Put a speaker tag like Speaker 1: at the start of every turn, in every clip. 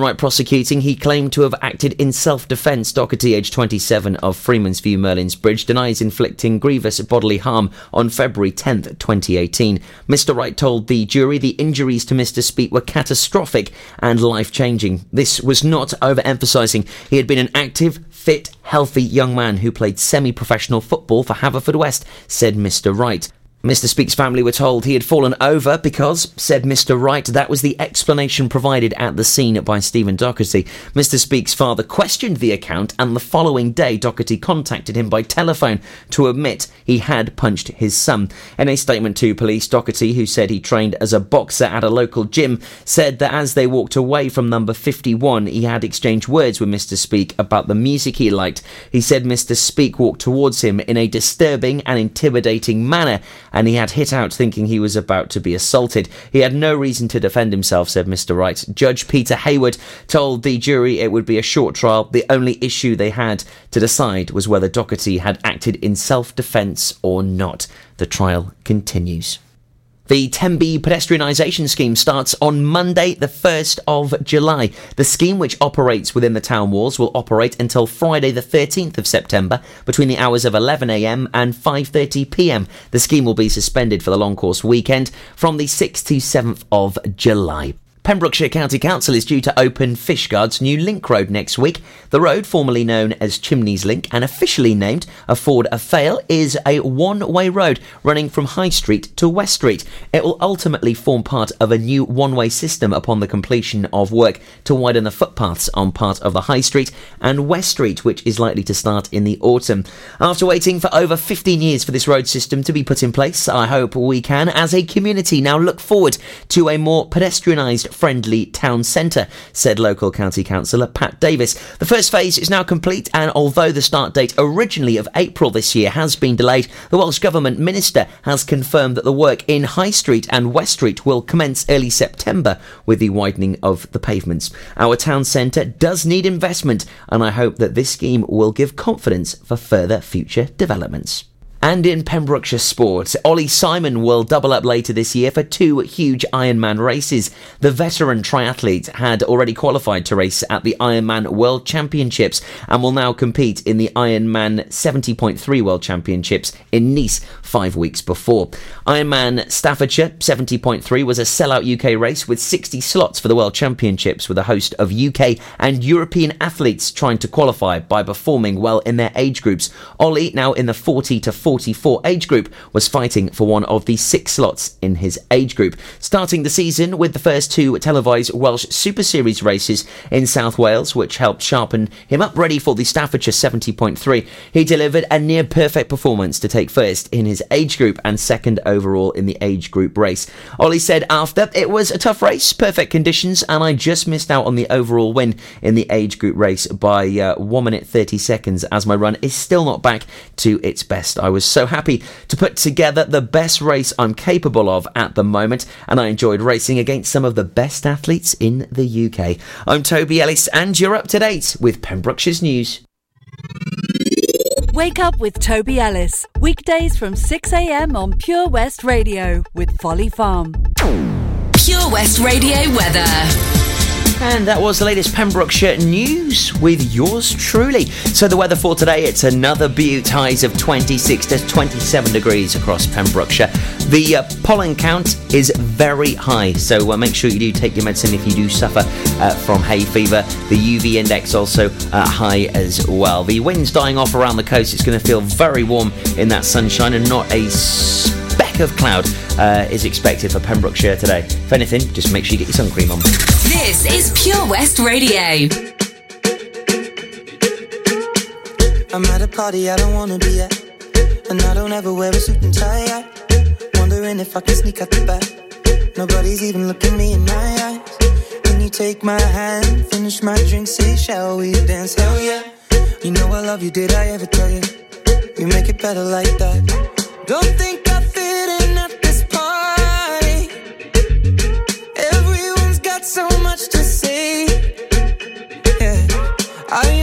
Speaker 1: Wright prosecuting, he claimed to have acted in self defence. Doherty, aged 27, of Freeman's View, Merlin's Bridge, denies inflicting grievous bodily harm on February 10, 2018. Mr. Wright told the jury the injuries to Mr. Speake were catastrophic and life changing. This was not overemphasising. He had been an active, fit, healthy young man who played semi professional football for Haverfordwest, said Mr. Wright. Mr. Speake's family were told he had fallen over because, said Mr. Wright, that was the explanation provided at the scene by Stephen Doherty. Mr. Speake's father questioned the account, and the following day, Doherty contacted him by telephone to admit he had punched his son. In a statement to police, Doherty, who said he trained as a boxer at a local gym, said that as they walked away from number 51, he had exchanged words with Mr. Speake about the music he liked. He said Mr. Speake walked towards him in a disturbing and intimidating manner and he had hit out thinking he was about to be assaulted. He had no reason to defend himself, said Mr. Wright. Judge Peter Hayward told the jury it would be a short trial. The only issue they had to decide was whether Doherty had acted in self defence or not. The trial continues. The Tenby pedestrianisation scheme starts on Monday, the 1st of July. The scheme, which operates within the town walls, will operate until Friday, the 13th of September, between the hours of 11am and 5.30pm. The scheme will be suspended for the long course weekend from the 6th to 7th of July. Pembrokeshire County Council is due to open Fishguard's new link road next week. The road, formerly known as Chimneys Link and officially named Ffordd yr Efail, is a one way road running from High Street to West Street. It will ultimately form part of a new one way system upon the completion of work to widen the footpaths on part of the High Street and West Street, which is likely to start in the autumn. After waiting for over 15 years for this road system to be put in place, I hope we can, as a community, now look forward to a more pedestrianised friendly town centre, said local county councillor Pat Davis. The first phase is now complete, and although the start date originally of April this year has been delayed, the Welsh Government Minister has confirmed that the work in High Street and West Street will commence early September with the widening of the pavements. Our town centre does need investment, and I hope that this scheme will give confidence for further future developments. And in Pembrokeshire sports, Ollie Simon will double up later this year for two huge Ironman races. The veteran triathlete had already qualified to race at the Ironman World Championships and will now compete in the Ironman 70.3 World Championships in Nice five weeks before. Ironman Staffordshire 70.3 was a sellout UK race with 60 slots for the World Championships with a host of UK and European athletes trying to qualify by performing well in their age groups. Ollie, now in the 40 to 40 44 age group was fighting for one of the six slots in his age group. Starting the season with the first two televised Welsh Super Series races in South Wales, which helped sharpen him up ready for the Staffordshire 70.3, he delivered a near perfect performance to take first in his age group and second overall in the age group race. Ollie said after, it was a tough race, perfect conditions, and I just missed out on the overall win in the age group race by uh, 1 minute 30 seconds as my run is still not back to its best. I was was so happy to put together the best race I'm capable of at the moment, and I enjoyed racing against some of the best athletes in the UK. I'm Toby Ellis, and you're up to date with Pembrokeshire's news.
Speaker 2: Wake up with Toby Ellis, weekdays from 6am on Pure West Radio with Folly Farm.
Speaker 3: Pure West Radio weather.
Speaker 1: And that was the latest Pembrokeshire news with yours truly. So, the weather for today, it's another butte, highs of 26 to 27 degrees across Pembrokeshire. The uh, pollen count is very high, so uh, make sure you do take your medicine if you do suffer uh, from hay fever. The UV index also uh, high as well. The wind's dying off around the coast. It's going to feel very warm in that sunshine and not a of cloud uh, is expected for Pembrokeshire today. If anything, just make sure you get your sun cream on.
Speaker 3: This is Pure West Radio.
Speaker 4: I'm at a party I don't wanna be at, and I don't ever wear a suit and tie. Yet. Wondering if I can sneak out the back. Nobody's even looking me in my eyes. Can you take my hand, finish my drink, say, shall we dance? Hell yeah. You know I love you, did I ever tell you? You make it better like that. Don't think got so much to say. Yeah, I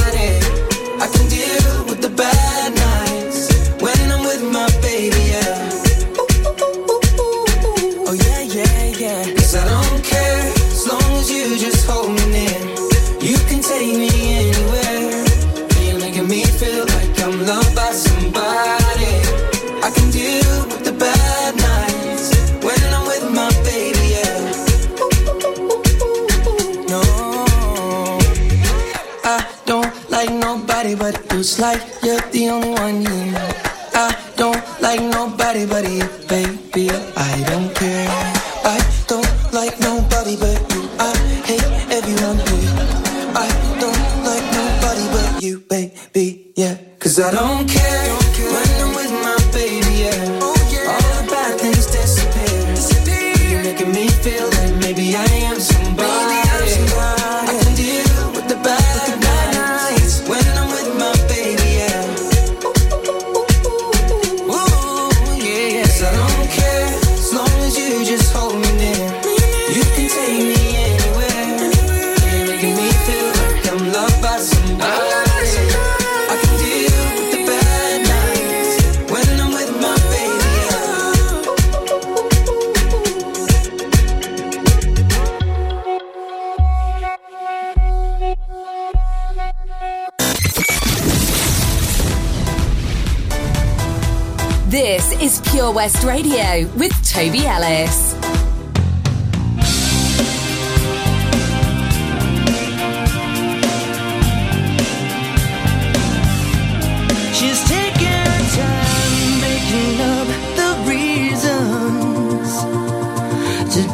Speaker 3: West Radio with Toby Ellis.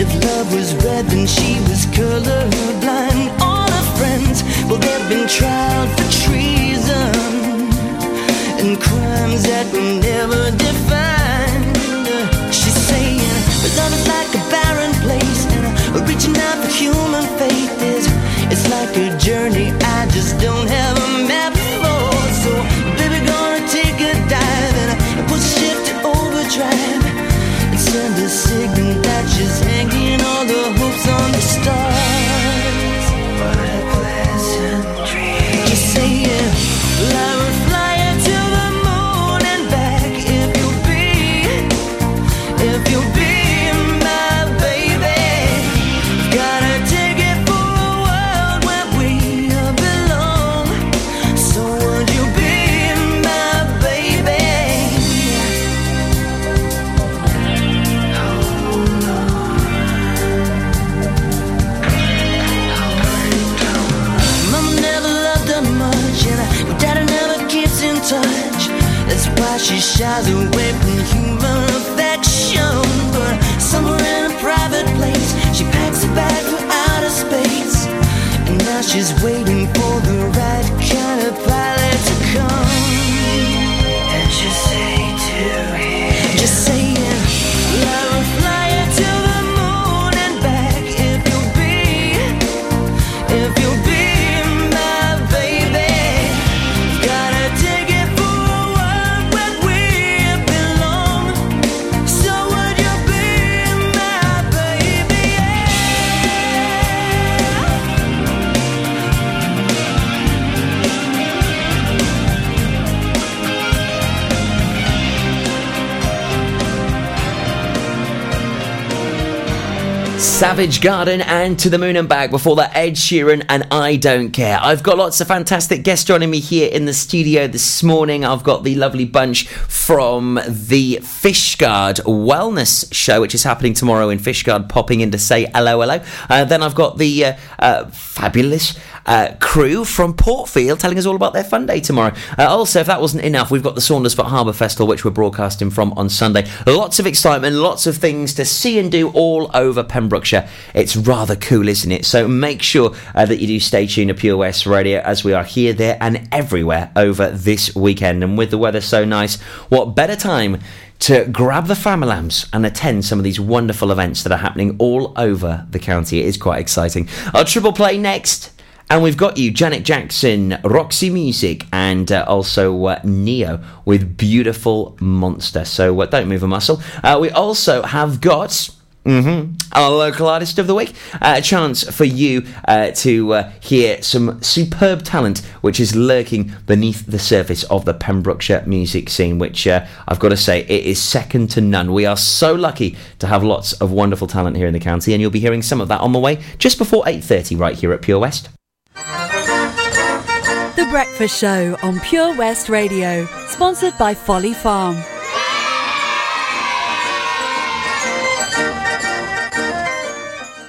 Speaker 4: If love was red, then she was colorblind. All her friends, well, they've been tried for treason and crimes that were never defined. She's saying, but love is like a barren place, and reaching out for human faith is it's like a journey I just don't have shies away
Speaker 1: Savage Garden and To the Moon and Back before that Ed Sheeran and I Don't Care. I've got lots of fantastic guests joining me here in the studio this morning. I've got the lovely bunch from the Fishguard Wellness Show, which is happening tomorrow in Fishguard, popping in to say hello, hello. Uh, then I've got the uh, uh, fabulous uh, crew from Portfield telling us all about their fun day tomorrow. Uh, also, if that wasn't enough, we've got the Saundersfoot Harbour Festival, which we're broadcasting from on Sunday. Lots of excitement, lots of things to see and do all over Pembrokeshire. It's rather cool, isn't it? So make sure uh, that you do stay tuned to Pure West Radio as we are here, there, and everywhere over this weekend. And with the weather so nice, what better time? To grab the family lamps and attend some of these wonderful events that are happening all over the county. It is quite exciting. Our triple play next. And we've got you, Janet Jackson, Roxy Music, and uh, also uh, Ne-Yo with Beautiful Monster. So uh, don't move a muscle. Uh, we also have got. hmm Our local artist of the week. Uh, a chance for you uh, to uh, hear some superb talent which is lurking beneath the surface of the Pembrokeshire music scene, which uh, I've got to say, it is second to none. We are so lucky to have lots of wonderful talent here in the county, and you'll be hearing some of that on the way just before 8.30 right here at Pure West.
Speaker 2: The Breakfast Show on Pure West Radio, sponsored by Folly Farm.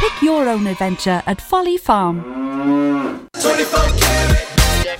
Speaker 5: Pick your own adventure at Folly Farm.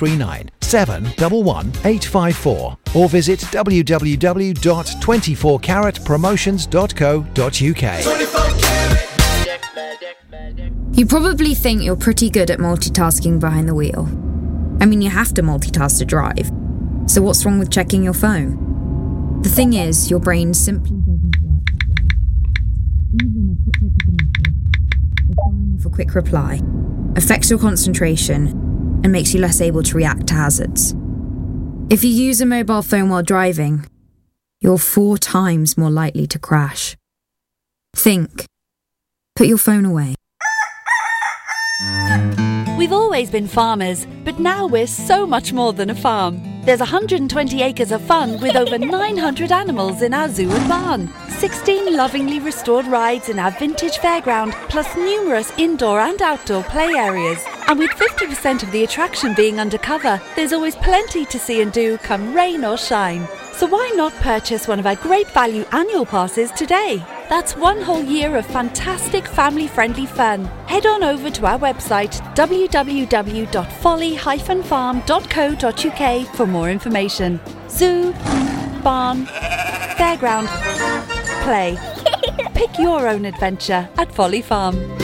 Speaker 6: 01239 711 854 or visit www.24caratpromotions.co.uk.
Speaker 7: You probably think you're pretty good at multitasking behind the wheel. I mean, you have to multitask to drive. So, what's wrong with checking your phone? The thing is, your brain simply doesn't work. Even a quick look at a quick reply, affects your concentration and makes you less able to react to hazards. If you use a mobile phone while driving, you're four times more likely to crash. Think. Put your phone away.
Speaker 2: We've always been farmers, but now we're so much more than a farm. There's 120 acres of fun with over 900 animals in our zoo and barn, 16 lovingly restored rides in our vintage fairground, plus numerous indoor and outdoor play areas. And with 50% of the attraction being undercover, there's always plenty to see and do come rain or shine. So why not purchase one of our great value annual passes today? That's one whole year of fantastic family friendly fun. Head on over to our website www.folly-farm.co.uk for more information. Zoo, barn, fairground, play. Pick your own adventure at Folly Farm.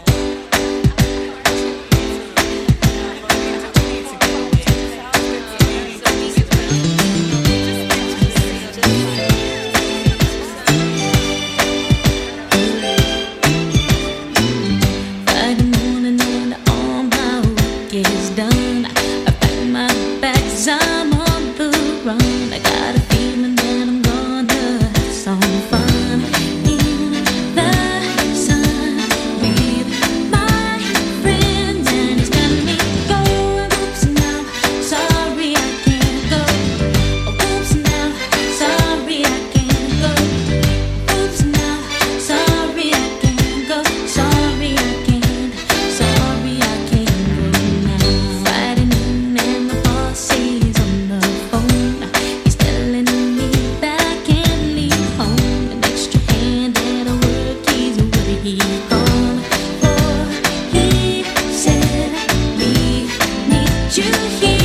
Speaker 3: you hear.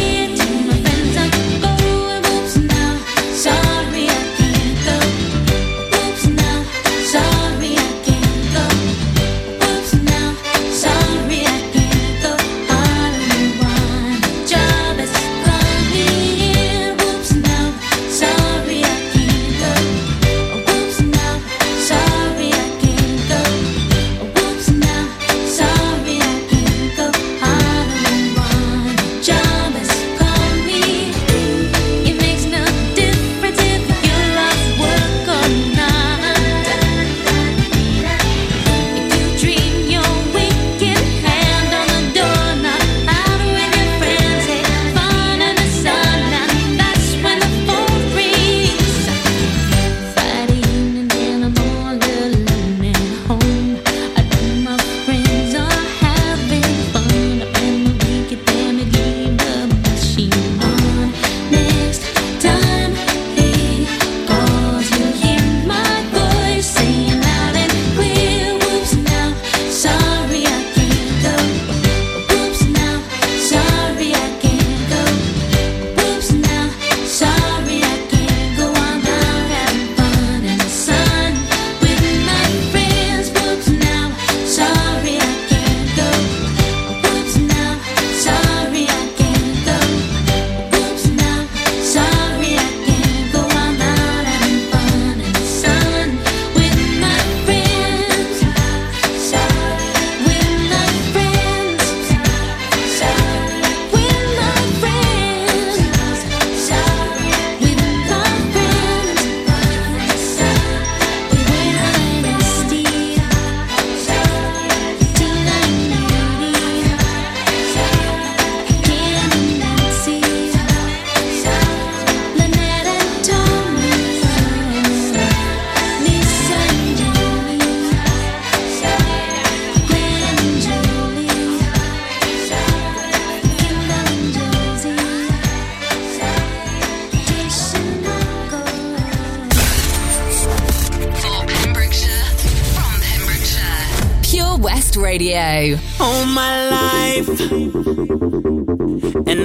Speaker 3: and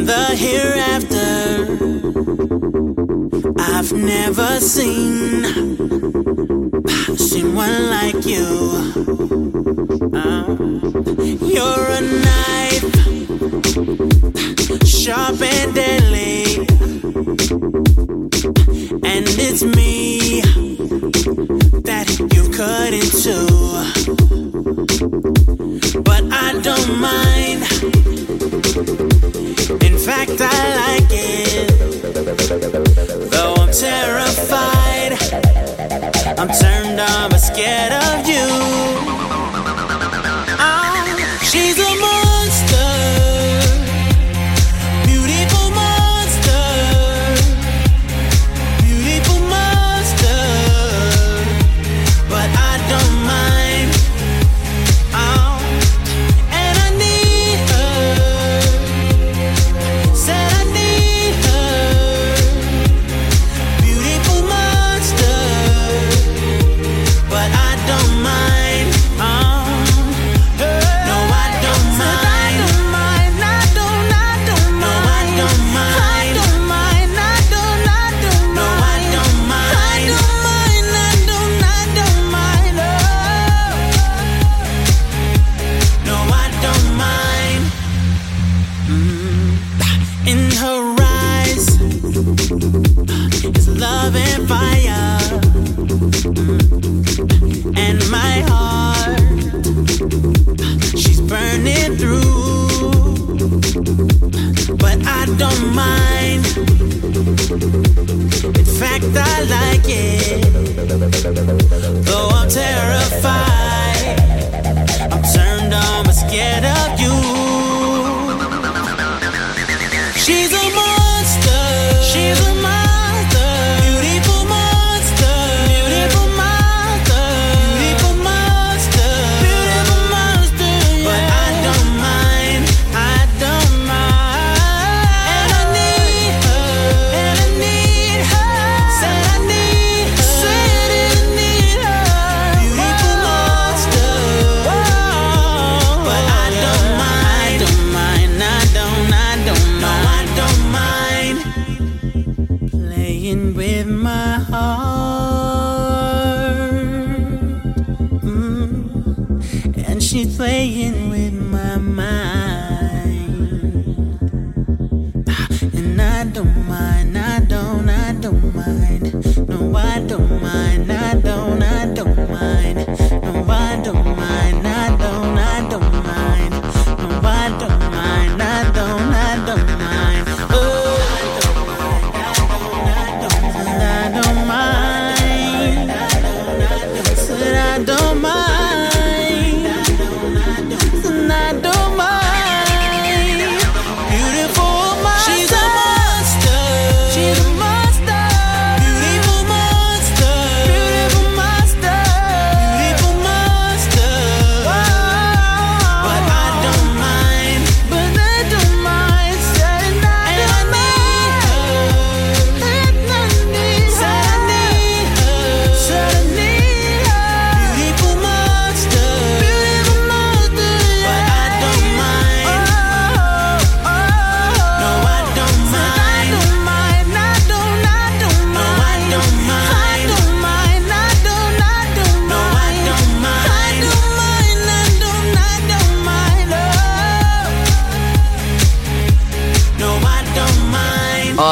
Speaker 3: the hereafter I've never seen someone like you. Uh, you're a knife, sharp and deadly, and it's me that you cut into, but I don't mind. get
Speaker 8: up.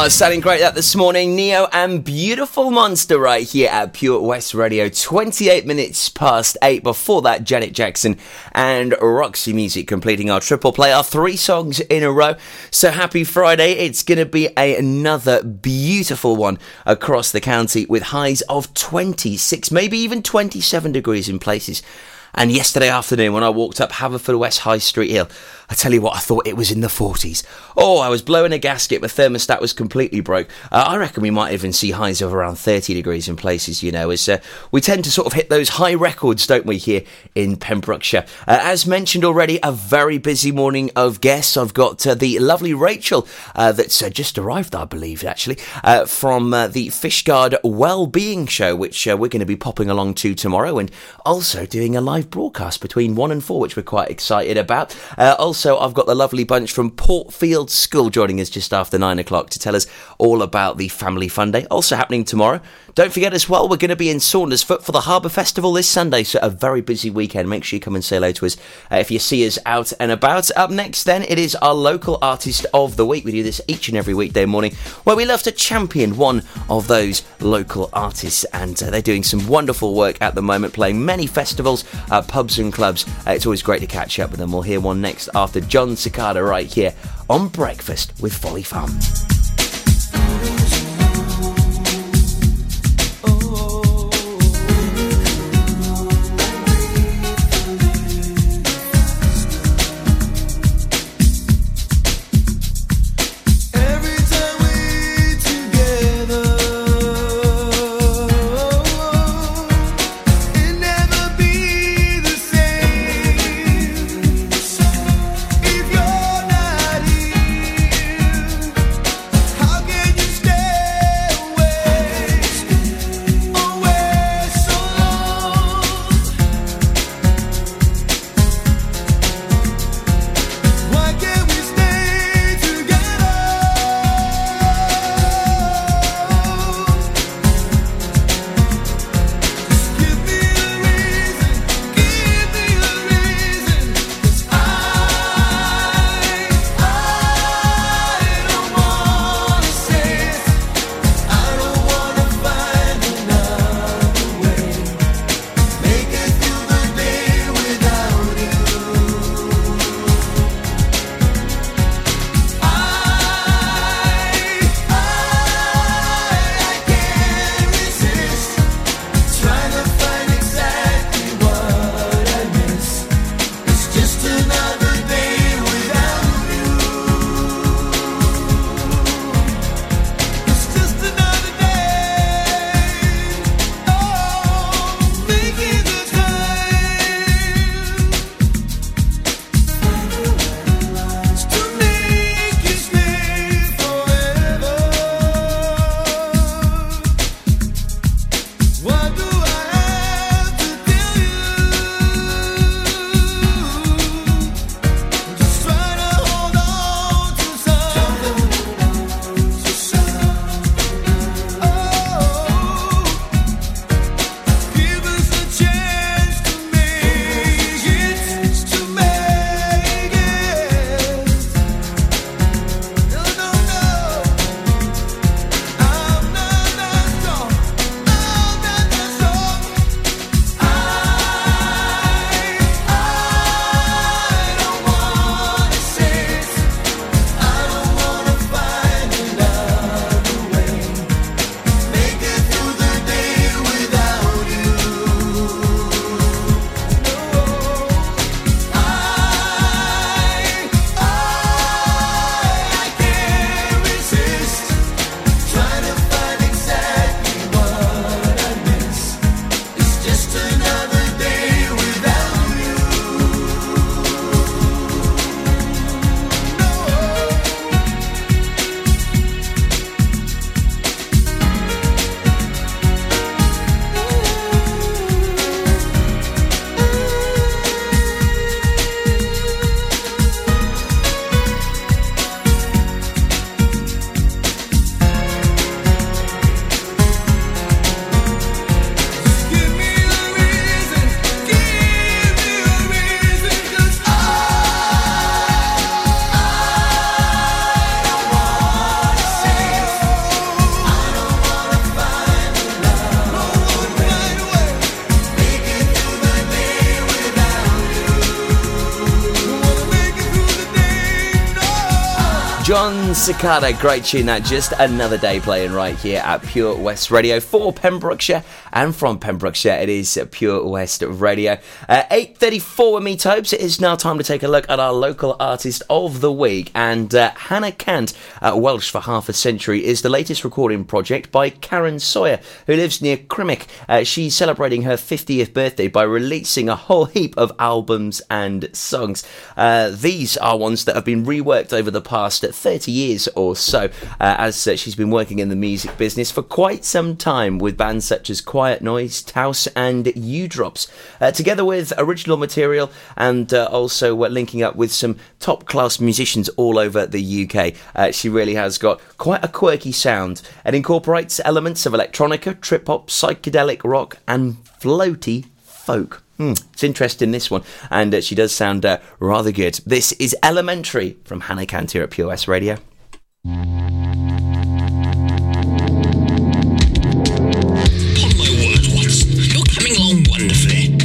Speaker 8: sounding great that this morning. Ne-Yo and Beautiful Monster right here at Pure West Radio. 28 minutes past 8. Before that, Janet Jackson and Roxy Music completing our triple play, our three songs in a row. So happy Friday. It's going to be a, another beautiful one across the county with highs of 26, maybe even 27 degrees in places. And yesterday afternoon, when I walked up Haverfordwest High Street Hill,
Speaker 5: I tell you what, I thought it was in the 40s. Oh, I was blowing a gasket, my thermostat was completely broke. Uh, I reckon we might even see highs of around 30 degrees in places, you know, as uh, we tend to sort of hit those high records, don't we, here in Pembrokeshire. Uh, as mentioned already, a very busy morning of guests. I've got uh, the lovely Rachel uh, that's uh, just arrived, I believe, actually, from the Fishguard Wellbeing Show, which we're going to be popping along to tomorrow, and also doing a live broadcast between 1 and 4, which we're quite excited about. Uh, also, I've got the lovely bunch from Portfield School joining us just after 9 o'clock to tell us all about the Family Fun Day, also happening tomorrow. Don't forget as well, we're going to be in Saundersfoot for the Harbour Festival this Sunday, so a very busy weekend. Make sure you come and say hello to us uh, if you see us out and about. Up next, then, it is our local artist of the week. We do this each and every weekday morning where we love to champion one of those local artists, and uh, they're doing some wonderful work at the moment, playing many festivals, uh, pubs, and clubs. Uh, it's always great to catch up with them. We'll hear one next after John Cicada right here on Breakfast with Folly Farm.
Speaker 1: No.
Speaker 5: Jon Secada, great tune that. Just another day playing right here at Pure West Radio for Pembrokeshire
Speaker 1: and from Pembrokeshire. It is Pure West Radio. Uh, 8.34 with me, Topes. It is now time to take a look at our local artist of the week. And uh, Hanner Cant, uh, Welsh for half a century, is the latest recording project by Karen Sawyer, who lives near Crymych. Uh, she's celebrating her 50th birthday by releasing a whole heap of albums and songs. Uh, these are ones that have been reworked over the past 30 years or so, uh, as uh, she's been working in the music business for quite some time with bands such as Quiet Noise, Taos, and U Drops, uh, together with original material and uh, also uh, linking up with some top class musicians all over the UK. Uh, she really has got quite a quirky sound and incorporates elements of electronica, trip hop, psychedelic rock, and floaty folk. Hmm, it's interesting this one, and uh, she does sound uh, rather good. This is Elementary from Hanner Cant here at Pure West Radio.
Speaker 9: Upon my word, Watson, you're coming along wonderfully.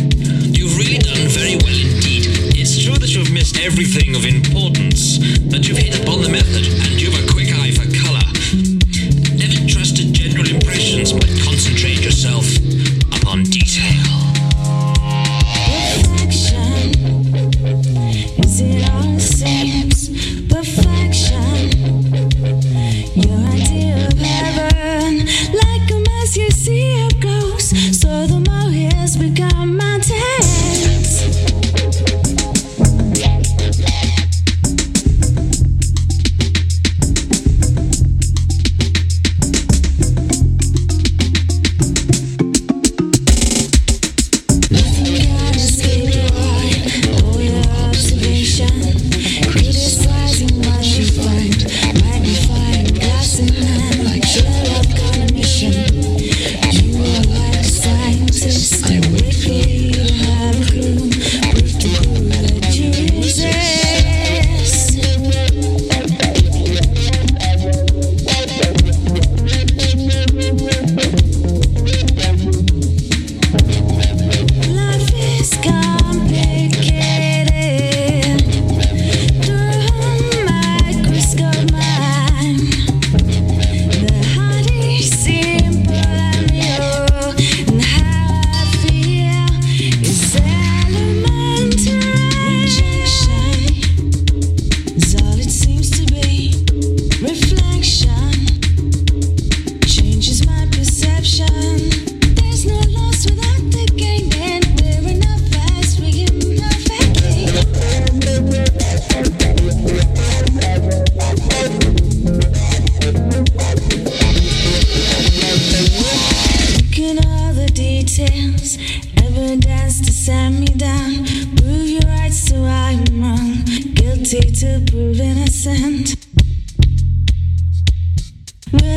Speaker 9: You've really done very well indeed. It's true that you've missed everything of importance, but you've hit upon the method,
Speaker 10: Is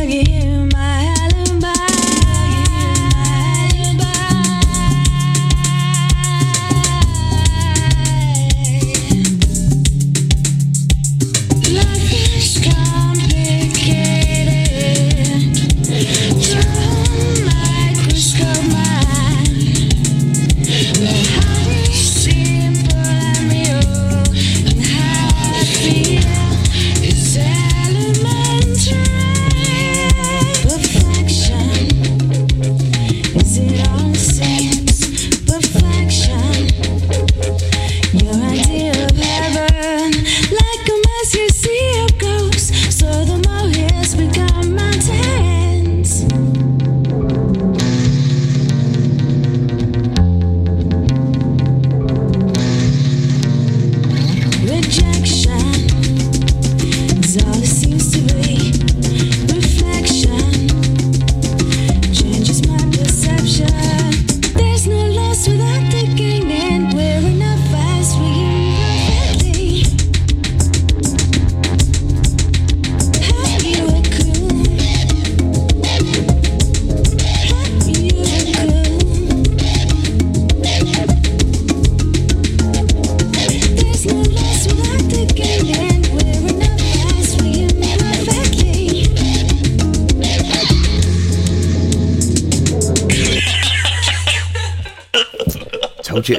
Speaker 10: Will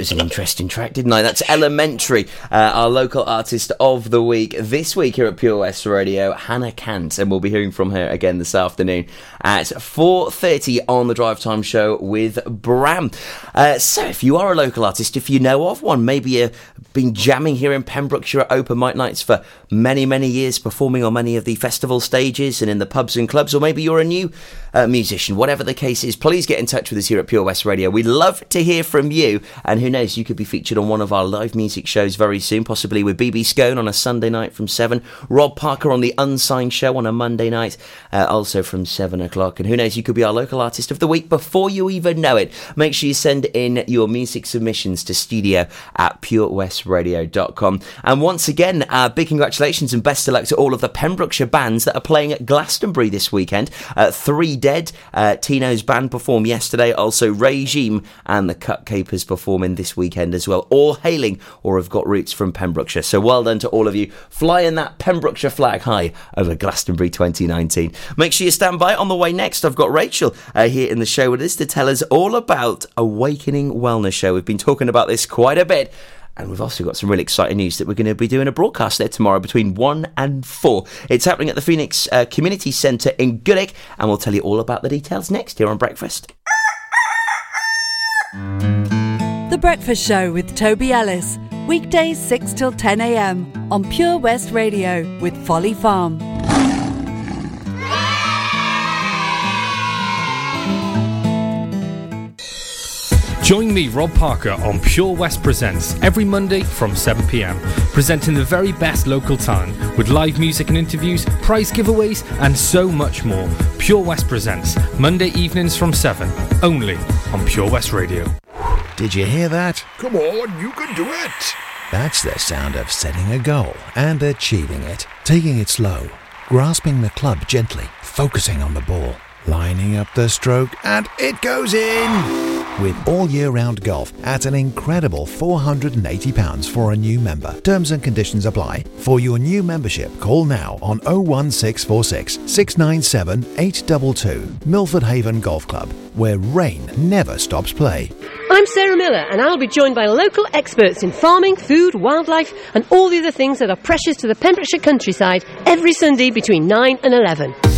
Speaker 1: was an interesting track, didn't I? That's Elementary, uh, our local artist of the week this week here at Pure West Radio, Hanner Cant, and we'll be hearing from her again this afternoon at 4.30 on the Drive Time Show with Bram. Uh, so if you are a local artist, if you know of one, maybe you've been jamming here in Pembrokeshire at Open Mic Nights for many, many years, performing on many of the festival stages and in the pubs and clubs, or maybe you're a new uh, musician, whatever the case is, please get in touch with us here at Pure West Radio. We'd love to hear from you, and who knows, you could be featured on one of our live music shows very soon, possibly with BB Scone on a Sunday night from 7, Rob Parker on the Unsigned Show on a Monday night, uh, also from 7 o'clock, and who knows, you could be our local artist of the week before you even know it. Make sure you send in your music submissions to studio at purewestradio.com. And once again, uh, big congratulations and best of luck to all of the Pembrokeshire bands that are playing at Glastonbury this weekend. Uh, Three Dead, uh, Tino's band performed yesterday, also Regime and the Cut Capers performing this weekend as well, all hailing or have got roots from Pembrokeshire. So well done to all of you flying that Pembrokeshire flag high over Glastonbury 2019. Make sure you stand by. On the way next, I've got Rachel uh, here in the show with us to tell us all about Awakening Wellness Show. We've been talking about this quite a bit. And we've also got some really exciting news that we're going to be doing a broadcast there tomorrow between 1 and 4. It's happening at the Phoenix uh, Community Centre in Goodwick, and we'll tell you all about the details next here on Breakfast.
Speaker 2: The Breakfast Show with Toby Ellis. Weekdays 6 till 10 a.m. on Pure West Radio with Folly Farm.
Speaker 11: Join me, Rob Parker, on Pure West Presents every Monday from 7 pm, presenting the very best local talent with live music and interviews, prize giveaways, and so much more. Pure West Presents, Monday evenings from 7, only on Pure West Radio.
Speaker 6: Did you hear that?
Speaker 12: Come on, you can do it.
Speaker 6: That's the sound of setting a goal and achieving it. Taking it slow, grasping the club gently, focusing on the ball, lining up the stroke, and it goes in! With all year round golf at an incredible £480 for a new member. Terms and conditions apply. For your new membership, call now on 01646 697 822. Milford Haven Golf Club, where rain never stops play.
Speaker 13: I'm Sarah Miller, and I'll be joined by local experts in farming, food, wildlife, and all the other things that are precious to the Pembrokeshire countryside every Sunday between 9 and 11.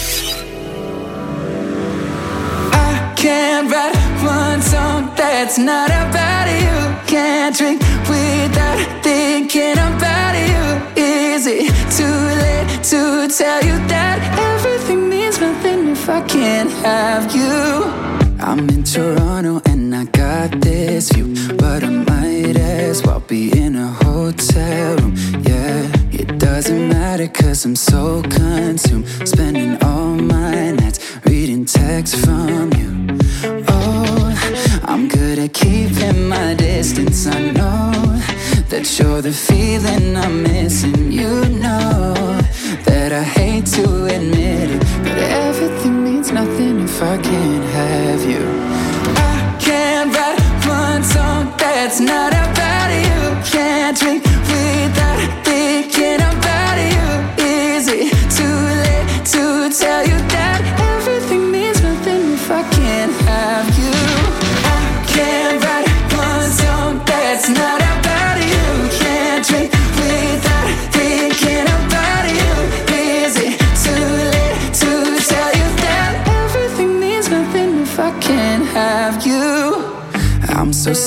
Speaker 14: Can't write one song that's not about you. Can't drink without thinking about you. Is it too late to tell you that everything means nothing if I can't have you? I'm in Toronto and I got this view, but I might as well be in a hotel room. Yeah, it doesn't matter cause I'm so consumed, spending all my nights reading texts from you. Oh, I'm good at keeping my distance. I know that you're the feeling I'm missing. You know that I hate to admit it, but everything means nothing if I can't have you. I can't write one song that's not about you. Can't drink without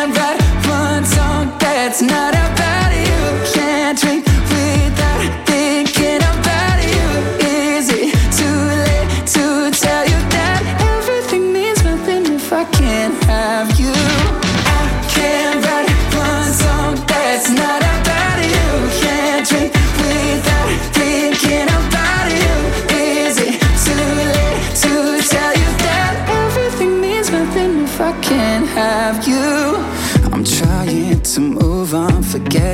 Speaker 14: Can't write one song that's not about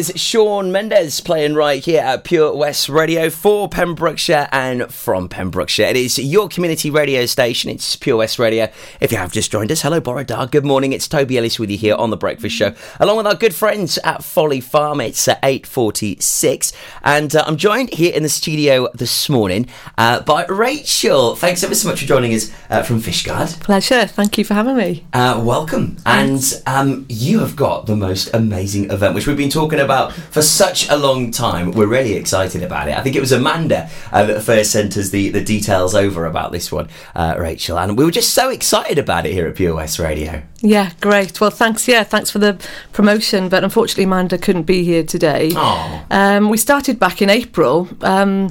Speaker 14: Is
Speaker 1: Shawn Mendes playing right here at Pure West Radio for Pembrokeshire and from Pembrokeshire. It is your community radio station. It's Pure West Radio. If you have just joined us, hello, bore da. Good morning. It's Toby Ellis with you here on the Breakfast Show, along with our good friends at Folly Farm. It's at eight forty-six, and uh, I'm joined here in the studio this morning uh, by Rachel. Thanks ever so much for joining us uh, from Fishguard.
Speaker 15: Pleasure. Thank you for having me.
Speaker 1: Uh, welcome. And um, you have got the most amazing event, which we've been talking about for such a long time. We're really excited about it. I think it was Amanda uh, that first sent us the, the details over about this one, uh, Rachel. And we were just so excited about it here at Pure West Radio.
Speaker 15: Yeah, great. Well, thanks. Yeah, thanks for the promotion. But unfortunately, Amanda couldn't be here today. Um, we started back in April. Um,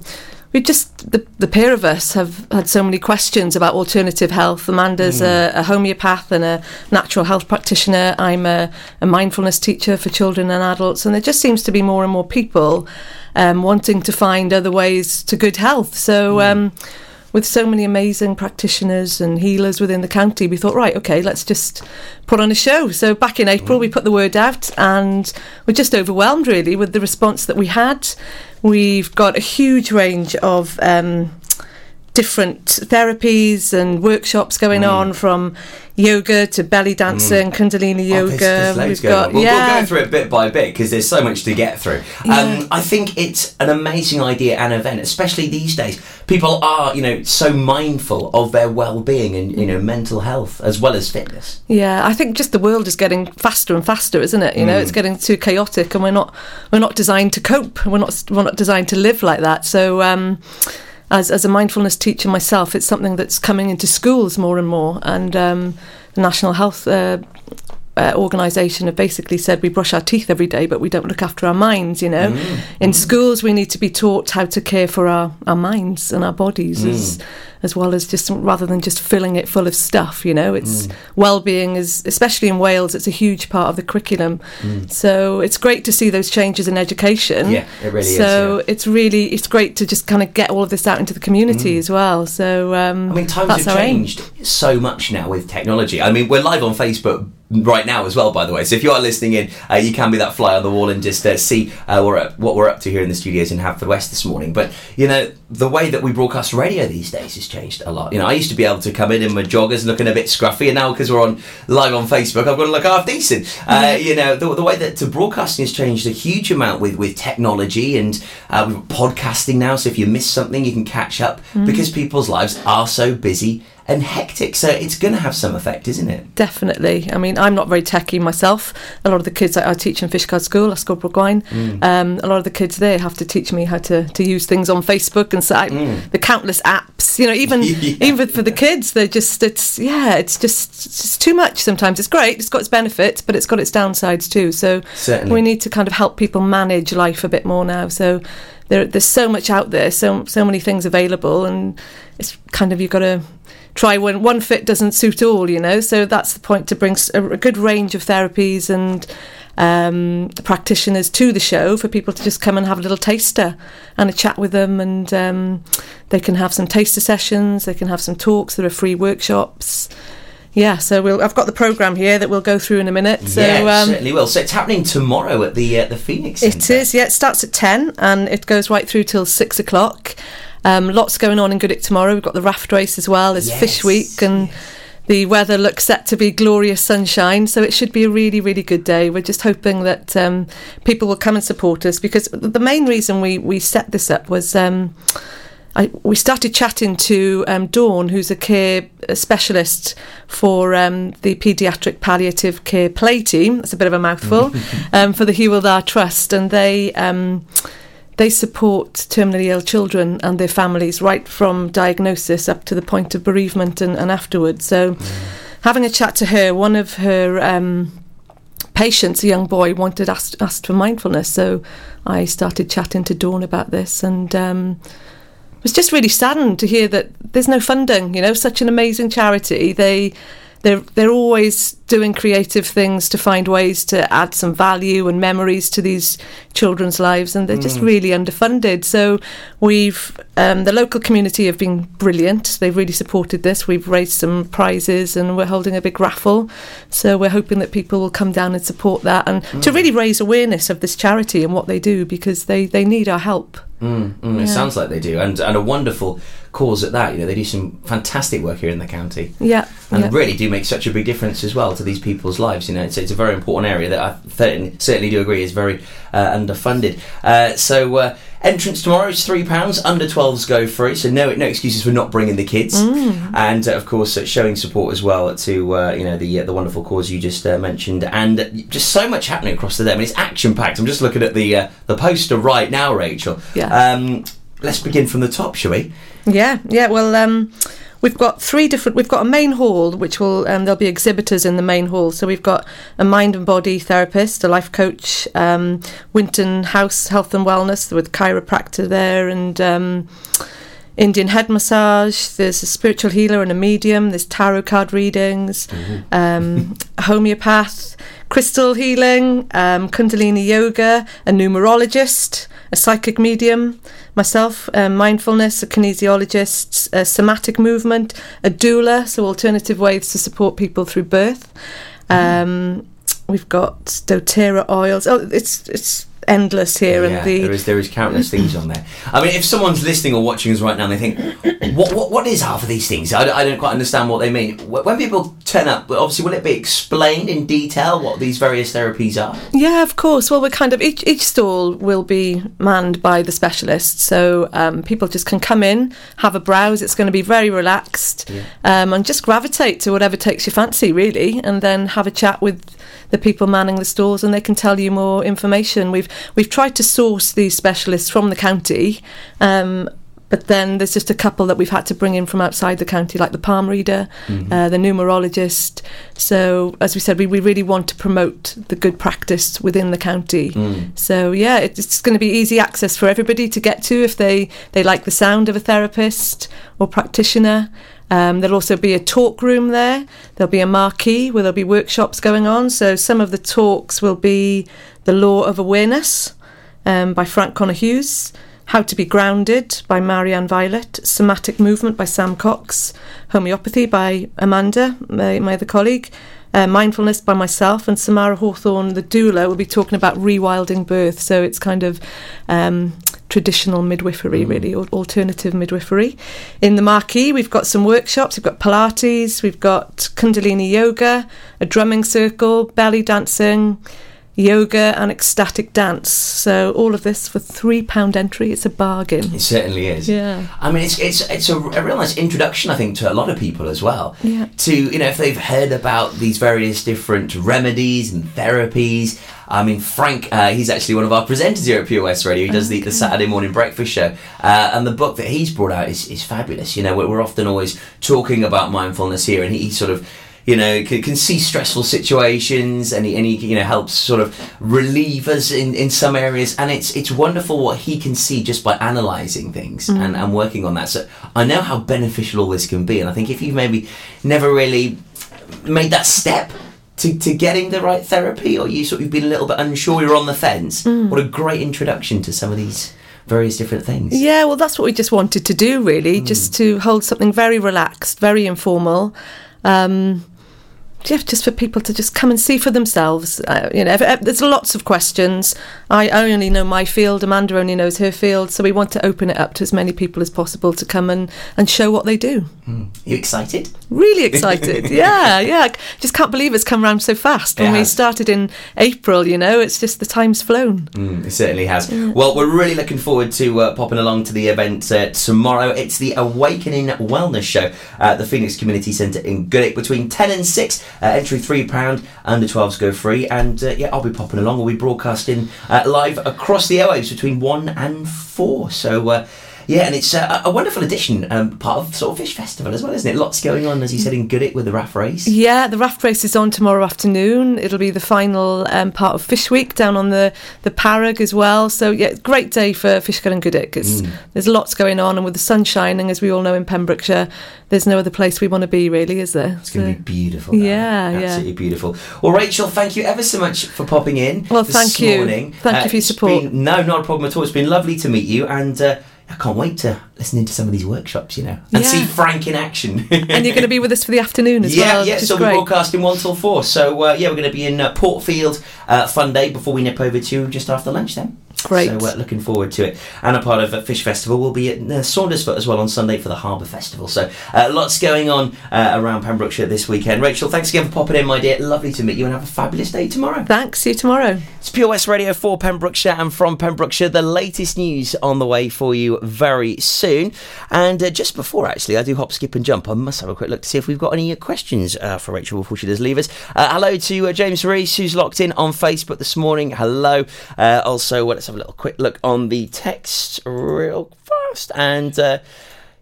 Speaker 15: we just the, the pair of us have had so many questions about alternative health. Amanda's a, a homeopath and a natural health practitioner. I'm a, a mindfulness teacher for children and adults, and there just seems to be more and more people um, wanting to find other ways to good health. So. Um, with so many amazing practitioners and healers within the county, we thought, right, okay, let's just put on a show. So back in April, we put the word out, and we're just overwhelmed really with the response that we had. We've got a huge range of um, different therapies and workshops going on from yoga to belly dancing, Kundalini
Speaker 1: Oh,
Speaker 15: yoga.
Speaker 1: there's, there's loads
Speaker 15: We've got.
Speaker 1: We'll,
Speaker 15: yeah.
Speaker 1: we'll go through it bit by bit because there's so much to get through.
Speaker 15: Yeah.
Speaker 1: Um, I think it's an amazing idea and event, especially these days. People are, you know, so mindful of their well-being and you know mental health as well as fitness.
Speaker 15: Yeah, I think just the world is getting faster and faster, isn't it? You know,
Speaker 1: Mm.
Speaker 15: it's getting too chaotic, and we're not we're not designed to cope. We're not we're not designed to live like that. So, um, as as a mindfulness teacher myself, it's something that's coming into schools more and more, and um, the National Health. Uh, uh, organisation have basically said we brush our teeth every day, but we don't look after our minds. You know,
Speaker 1: Mm.
Speaker 15: in schools we need to be taught how to care for our, our minds and our bodies as
Speaker 1: Mm.
Speaker 15: as well as just rather than just filling it full of stuff. You know, it's
Speaker 1: Mm.
Speaker 15: well-being is especially in Wales. It's a huge part of the curriculum.
Speaker 1: Mm.
Speaker 15: So it's great to see those changes in education.
Speaker 1: Yeah, it really is,
Speaker 15: So it's really it's great to just kind of get all of this out into the community as well. So um,
Speaker 1: Mm. I mean, times have
Speaker 15: our aim.
Speaker 1: changed so much now with technology. I mean, we're live on Facebook right now as well, by the way. So if you are listening in, uh, you can be that fly on the wall and just uh, see uh, we're up, what we're up to here in the studios in Haverfordwest this morning. But you know, the way that we broadcast radio these days has changed a lot. You know, I used to be able to come in in my joggers looking a bit scruffy, and now because we're on live on Facebook, I've got to look half decent. Uh, you know, the, the way that to broadcasting has changed a huge amount with with technology and uh, we've podcasting now. So if you miss something, you can catch up
Speaker 15: Mm.
Speaker 1: because people's lives are so busy and hectic. So it's going to have some effect, isn't it?
Speaker 15: Definitely. I mean, I'm not very techy myself. A lot of the kids I, I teach in Fishguard School, Ysgol Bro Gwaun,
Speaker 1: Mm.
Speaker 15: um, a lot of the kids there have to teach me how to, to use things on Facebook and so I,
Speaker 1: Mm.
Speaker 15: the countless apps. You know, even even for the kids, they're just it's yeah, it's just it's just too much sometimes. It's great, it's got its benefits, but it's got its downsides too. So
Speaker 1: Certainly.
Speaker 15: we need to kind of help people manage life a bit more now. So there, there's so much out there, so so many things available, and it's kind of you've got to try when one fit doesn't suit all, you know. So that's the point to bring a, good range of therapies and um, practitioners to the show for people to just come and have a little taster and a chat with them, and um, they can have some taster sessions, they can have some talks. There are free workshops. Yeah, so we'll, I've got the program here that we'll go through in a minute. So
Speaker 1: yeah,
Speaker 15: um,
Speaker 1: certainly will. So it's happening tomorrow at the uh, the Phoenix. Centre.
Speaker 15: it is, yeah. It starts at 10 and it goes right through till 6 o'clock. Um, lots going on in Goodwick tomorrow. We've got the raft race as well. There's Fish Week and the weather looks set to be glorious sunshine. So it should be a really, really good day. We're just hoping that um, people will come and support us because the main reason we, we set this up was. Um, I, we started chatting to um, Dawn, who's a care specialist for um, the Paediatric Palliative Care Play Team. That's a bit of a mouthful um, for the Hewell Trust, and they um, they support terminally ill children and their families right from diagnosis up to the point of bereavement and, and afterwards. So, having a chat to her, one of her um, patients, a young boy, wanted asked, asked for mindfulness. So I started chatting to Dawn about this and um, was just really saddened to hear that there's no funding. You know, such an amazing charity. They they're they're always doing creative things to find ways to add some value and memories to these children's lives, and they're just
Speaker 16: Mm.
Speaker 15: really underfunded. So we've um, the local community have been brilliant. They've really supported this. We've raised some prizes, and we're holding a big raffle. So we're hoping that people will come down and support that, and to
Speaker 1: Mm.
Speaker 15: really raise awareness of this charity and what they do because they they need our help.
Speaker 1: Mm, mm, It sounds like they do, and and a wonderful cause at that. You know, they do some fantastic work here in the county.
Speaker 15: Yeah,
Speaker 1: and
Speaker 15: yeah.
Speaker 1: really do make such a big difference as well to these people's lives. You know, it's, it's a very important area that I certainly, do agree is very uh, underfunded. Uh, so uh, entrance tomorrow is three pounds. Under 12s go free. So no no excuses for not bringing the kids.
Speaker 15: Mm.
Speaker 1: And uh, of course, uh, showing support as well to uh, you know the uh, the wonderful cause you just uh, mentioned, and just so much happening across the day. I mean, it's action packed. I'm just looking at the uh, the poster right now, Rachel.
Speaker 15: Yeah.
Speaker 1: Um, let's begin from the top, shall we?
Speaker 15: Yeah, yeah. Well, um, we've got three different. We've got a main hall, which will um, there'll be exhibitors in the main hall. So we've got a mind and body therapist, a life coach, um, Winton House Health and Wellness with chiropractor there, and. Um, Indian head massage. There's a spiritual healer and a medium. There's tarot card readings, um, a homeopath, crystal healing, um, Kundalini yoga, a numerologist, a psychic medium, myself, um, mindfulness, a kinesiologist, a somatic movement, a doula, so alternative ways to support people through birth. Um, we've got doTERRA oils. Oh, it's it's endless here,
Speaker 1: Yeah,
Speaker 15: and the
Speaker 1: there is there is countless things on there. I mean, if someone's listening or watching us right now, and they think, what what, what is half of these things? I, don't- I don't quite understand what they mean. When people turn up, obviously, will it be explained in detail what these various therapies are?
Speaker 15: Yeah, of course. Well, we're kind of each each stall will be manned by the specialist, so um, people just can come in, have a browse. It's going to be very relaxed, um, and just gravitate to whatever takes your fancy, really, and then have a chat with the people manning the stalls, and they can tell you more information. We've we've tried to source these specialists from the county. Um, but then there's just a couple that we've had to bring in from outside the county, like the palm reader,
Speaker 16: Mhm.
Speaker 15: uh, the numerologist. So, as we said, we, we really want to promote the good practice within the county.
Speaker 16: Mm.
Speaker 15: So, yeah, it, it's going to be easy access for everybody to get to if they, they like the sound of a therapist or practitioner. Um, there'll also be a talk room there. There'll be a marquee where there'll be workshops going on. So, some of the talks will be The Law of Awareness um, by Frank Connor Hughes. How to Be Grounded by Marianne Violet, Somatic Movement by Sam Cox, Homeopathy by Amanda, my, my other colleague, uh, Mindfulness by myself, and Samara Hawthorne, the doula, will be talking about rewilding birth. So it's kind of um, traditional midwifery, really, or alternative midwifery. In the marquee, we've got some workshops. We've got Pilates, we've got Kundalini yoga, a drumming circle, belly dancing yoga, and ecstatic dance. So all of this for three pound entry. It's a bargain.
Speaker 1: It certainly is.
Speaker 15: Yeah.
Speaker 1: I mean, it's it's it's a, a real nice introduction, I think, to a lot of people as well.
Speaker 15: Yeah.
Speaker 1: To you know, if they've heard about these various different remedies and therapies. I mean, Frank, uh, he's actually one of our presenters here at Pure West Radio. He does the, the Saturday morning breakfast show, uh, and the book that he's brought out is, is fabulous. You know, we're, we're often always talking about mindfulness here, and he, he sort of you know, can, can see stressful situations and he, and he, you know, helps sort of relieve us in, in some areas. And it's, it's wonderful what he can see just by analysing things
Speaker 15: Mm.
Speaker 1: and, and working on that. So I know how beneficial all this can be. And I think if you've maybe never really made that step to, to getting the right therapy or you sort of been a little bit unsure, you're on the fence,
Speaker 15: Mm.
Speaker 1: what a great introduction to some of these various different things.
Speaker 15: Yeah, well, that's what we just wanted to do, really, just to hold something very relaxed, very informal. Um, yeah, just for people to just come and see for themselves. Uh, you know, if- if- there's lots of questions. I only know my field. Amanda only knows her field. So we want to open it up to as many people as possible to come and, and show what they do.
Speaker 1: You excited?
Speaker 15: Really excited. yeah, yeah. Just can't believe it's come around so fast.
Speaker 1: It
Speaker 15: When we started in April, you know, it's just the time's flown.
Speaker 1: Mm, it certainly has. Well, we're really looking forward to uh, popping along to the event uh, tomorrow. It's the Awakening Wellness Show at the Phoenix Community Centre in Goodwick between 10 and 6. Uh, entry £3, under 12s go free. And uh, yeah, I'll be popping along. We'll be broadcasting uh, live across the airwaves between 1 and 4. So. Uh, yeah, and it's uh, a wonderful addition, um, part of sort of Fish Festival as well, isn't it? Lots going on, as you said, in Goodwick with the raft race.
Speaker 15: Yeah, the raft race is on tomorrow afternoon. It'll be the final um, part of Fish Week down on the the Parrog as well. So yeah, great day for Fishguard and Goodwick. It's,
Speaker 1: Mm.
Speaker 15: There's lots going on, and with the sun shining, as we all know in Pembrokeshire, there's no other place we want to be, really, is there?
Speaker 1: It's going to be beautiful.
Speaker 15: Yeah, yeah.
Speaker 1: Absolutely beautiful. Well, Rachel, thank you ever so much for popping in.
Speaker 15: Well,
Speaker 1: this
Speaker 15: thank you.
Speaker 1: Morning.
Speaker 15: Thank you for your support.
Speaker 1: been- no, not a problem at all. It's been lovely to meet you, and uh, I can't wait to listen into some of these workshops. You know, and
Speaker 15: Yeah.
Speaker 1: see Frank in action.
Speaker 15: and you're going to be with us for the afternoon as
Speaker 1: yeah,
Speaker 15: well.
Speaker 1: yeah.
Speaker 15: is
Speaker 1: So we're broadcasting one till four. So uh, yeah, we're going to be in uh, Portfield uh, Fun Day before we nip over to just after lunch. Then.
Speaker 15: Great.
Speaker 1: So uh, looking forward to it. And a part of uh, Fish Festival will be at uh, Saundersfoot as well on Sunday for the Harbour Festival. So uh, lots going on uh, around Pembrokeshire this weekend. Rachel, thanks again for popping in, my dear. Lovely to meet you and have a fabulous day tomorrow.
Speaker 15: Thanks. See you tomorrow.
Speaker 1: It's Pure West Radio for Pembrokeshire and from Pembrokeshire. The latest news on the way for you very soon. And uh, just before, actually, I do hop, skip, and jump. I must have a quick look to see if we've got any questions uh, for Rachel before she does leave us. Uh, hello to uh, James Reese, who's locked in on Facebook this morning. Hello. Uh, also, well, let's have a little quick look on the text real fast. And uh,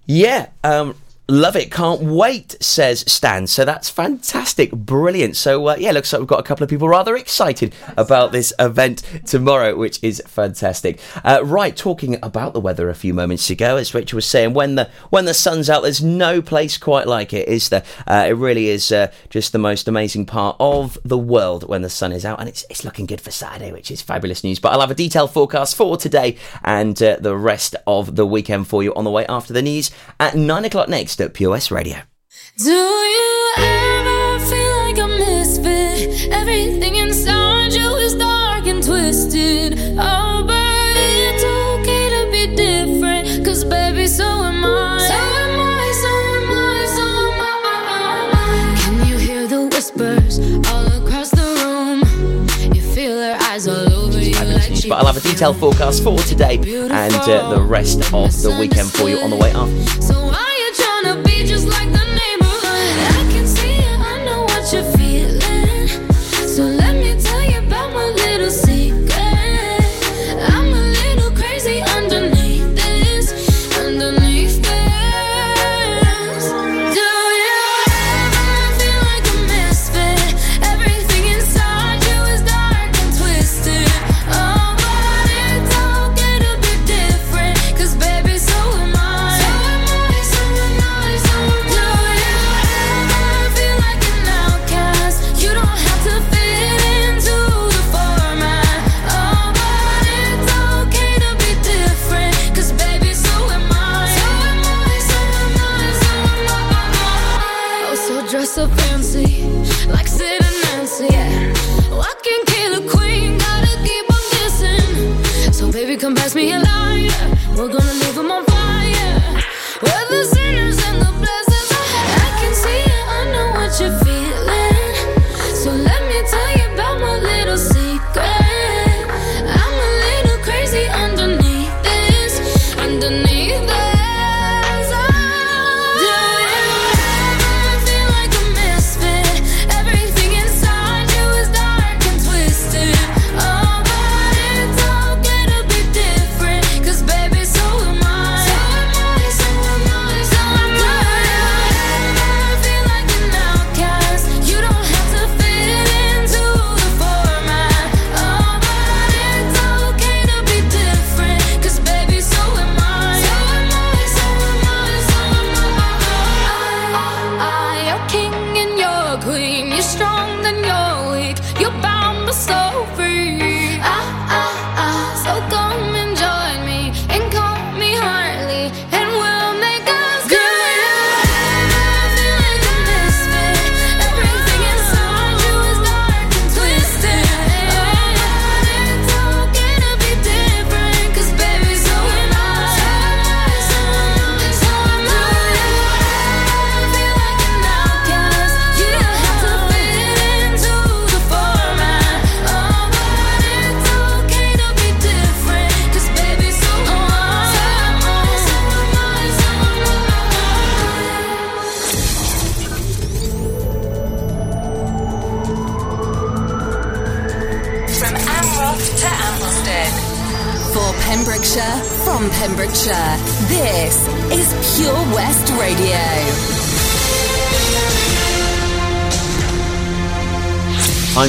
Speaker 1: yeah, um, love it. Can't wait, says Stan. So that's fantastic. Brilliant. So, uh, yeah, looks like we've got a couple of people rather excited about this event tomorrow, which is fantastic. Uh, right, talking about the weather a few moments ago, as Rachel was saying, when the when the sun's out, there's no place quite like it, is there? Uh, it really is uh, just the most amazing part of the world when the sun is out, and it's, it's looking good for Saturday, which is fabulous news. But I'll have a detailed forecast for today and uh, the rest of the weekend for you on the way after the news at 9 o'clock next at POS Radio.
Speaker 17: Do you ever feel like a misfit? Everything inside you is dark and twisted. Oh, but it's okay to be different. Cause baby, so am I. So am I, so am I, so am I. Can you hear the whispers all across the room? You feel her eyes all over you like
Speaker 1: But I'll have a detailed forecast for today and uh, the rest of the weekend for you on the way after.
Speaker 17: So why tryna be just like the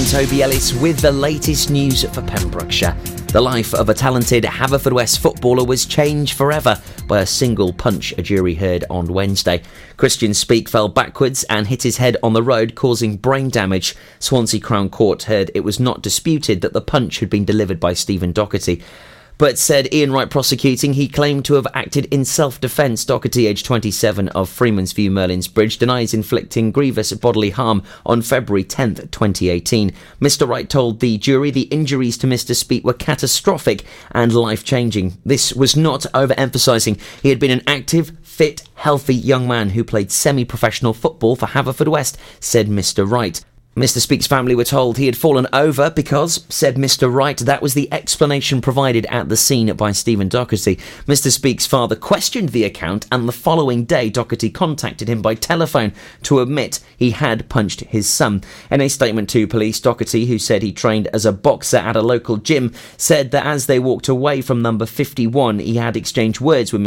Speaker 1: Toby Ellis with the latest news for Pembrokeshire. The life of a talented Haverfordwest footballer was changed forever by a single punch a jury heard on Wednesday. Christian Speak fell backwards and hit his head on the road, causing brain damage. Swansea Crown Court heard it was not disputed that the punch had been delivered by Stephen Doherty but said Ian Wright prosecuting he claimed to have acted in self-defence. Doherty, aged 27, of Freeman's View Merlin's Bridge, denies inflicting grievous bodily harm on February 10th, 2018. Mr. Wright told the jury the injuries to Mr. Speak were catastrophic and life-changing. This was not overemphasising. He had been an active, fit, healthy young man who played semi-professional football for Haverfordwest, said Mr. Wright. Mr. Speak's family were told he had fallen over because, said Mr. Wright, that was the explanation provided at the scene by Stephen Doherty. Mr. Speak's father questioned the account, and the following day, Doherty contacted him by telephone to admit he had punched his son. In a statement to police, Doherty, who said he trained as a boxer at a local gym, said that as they walked away from number 51, he had exchanged words with Mr.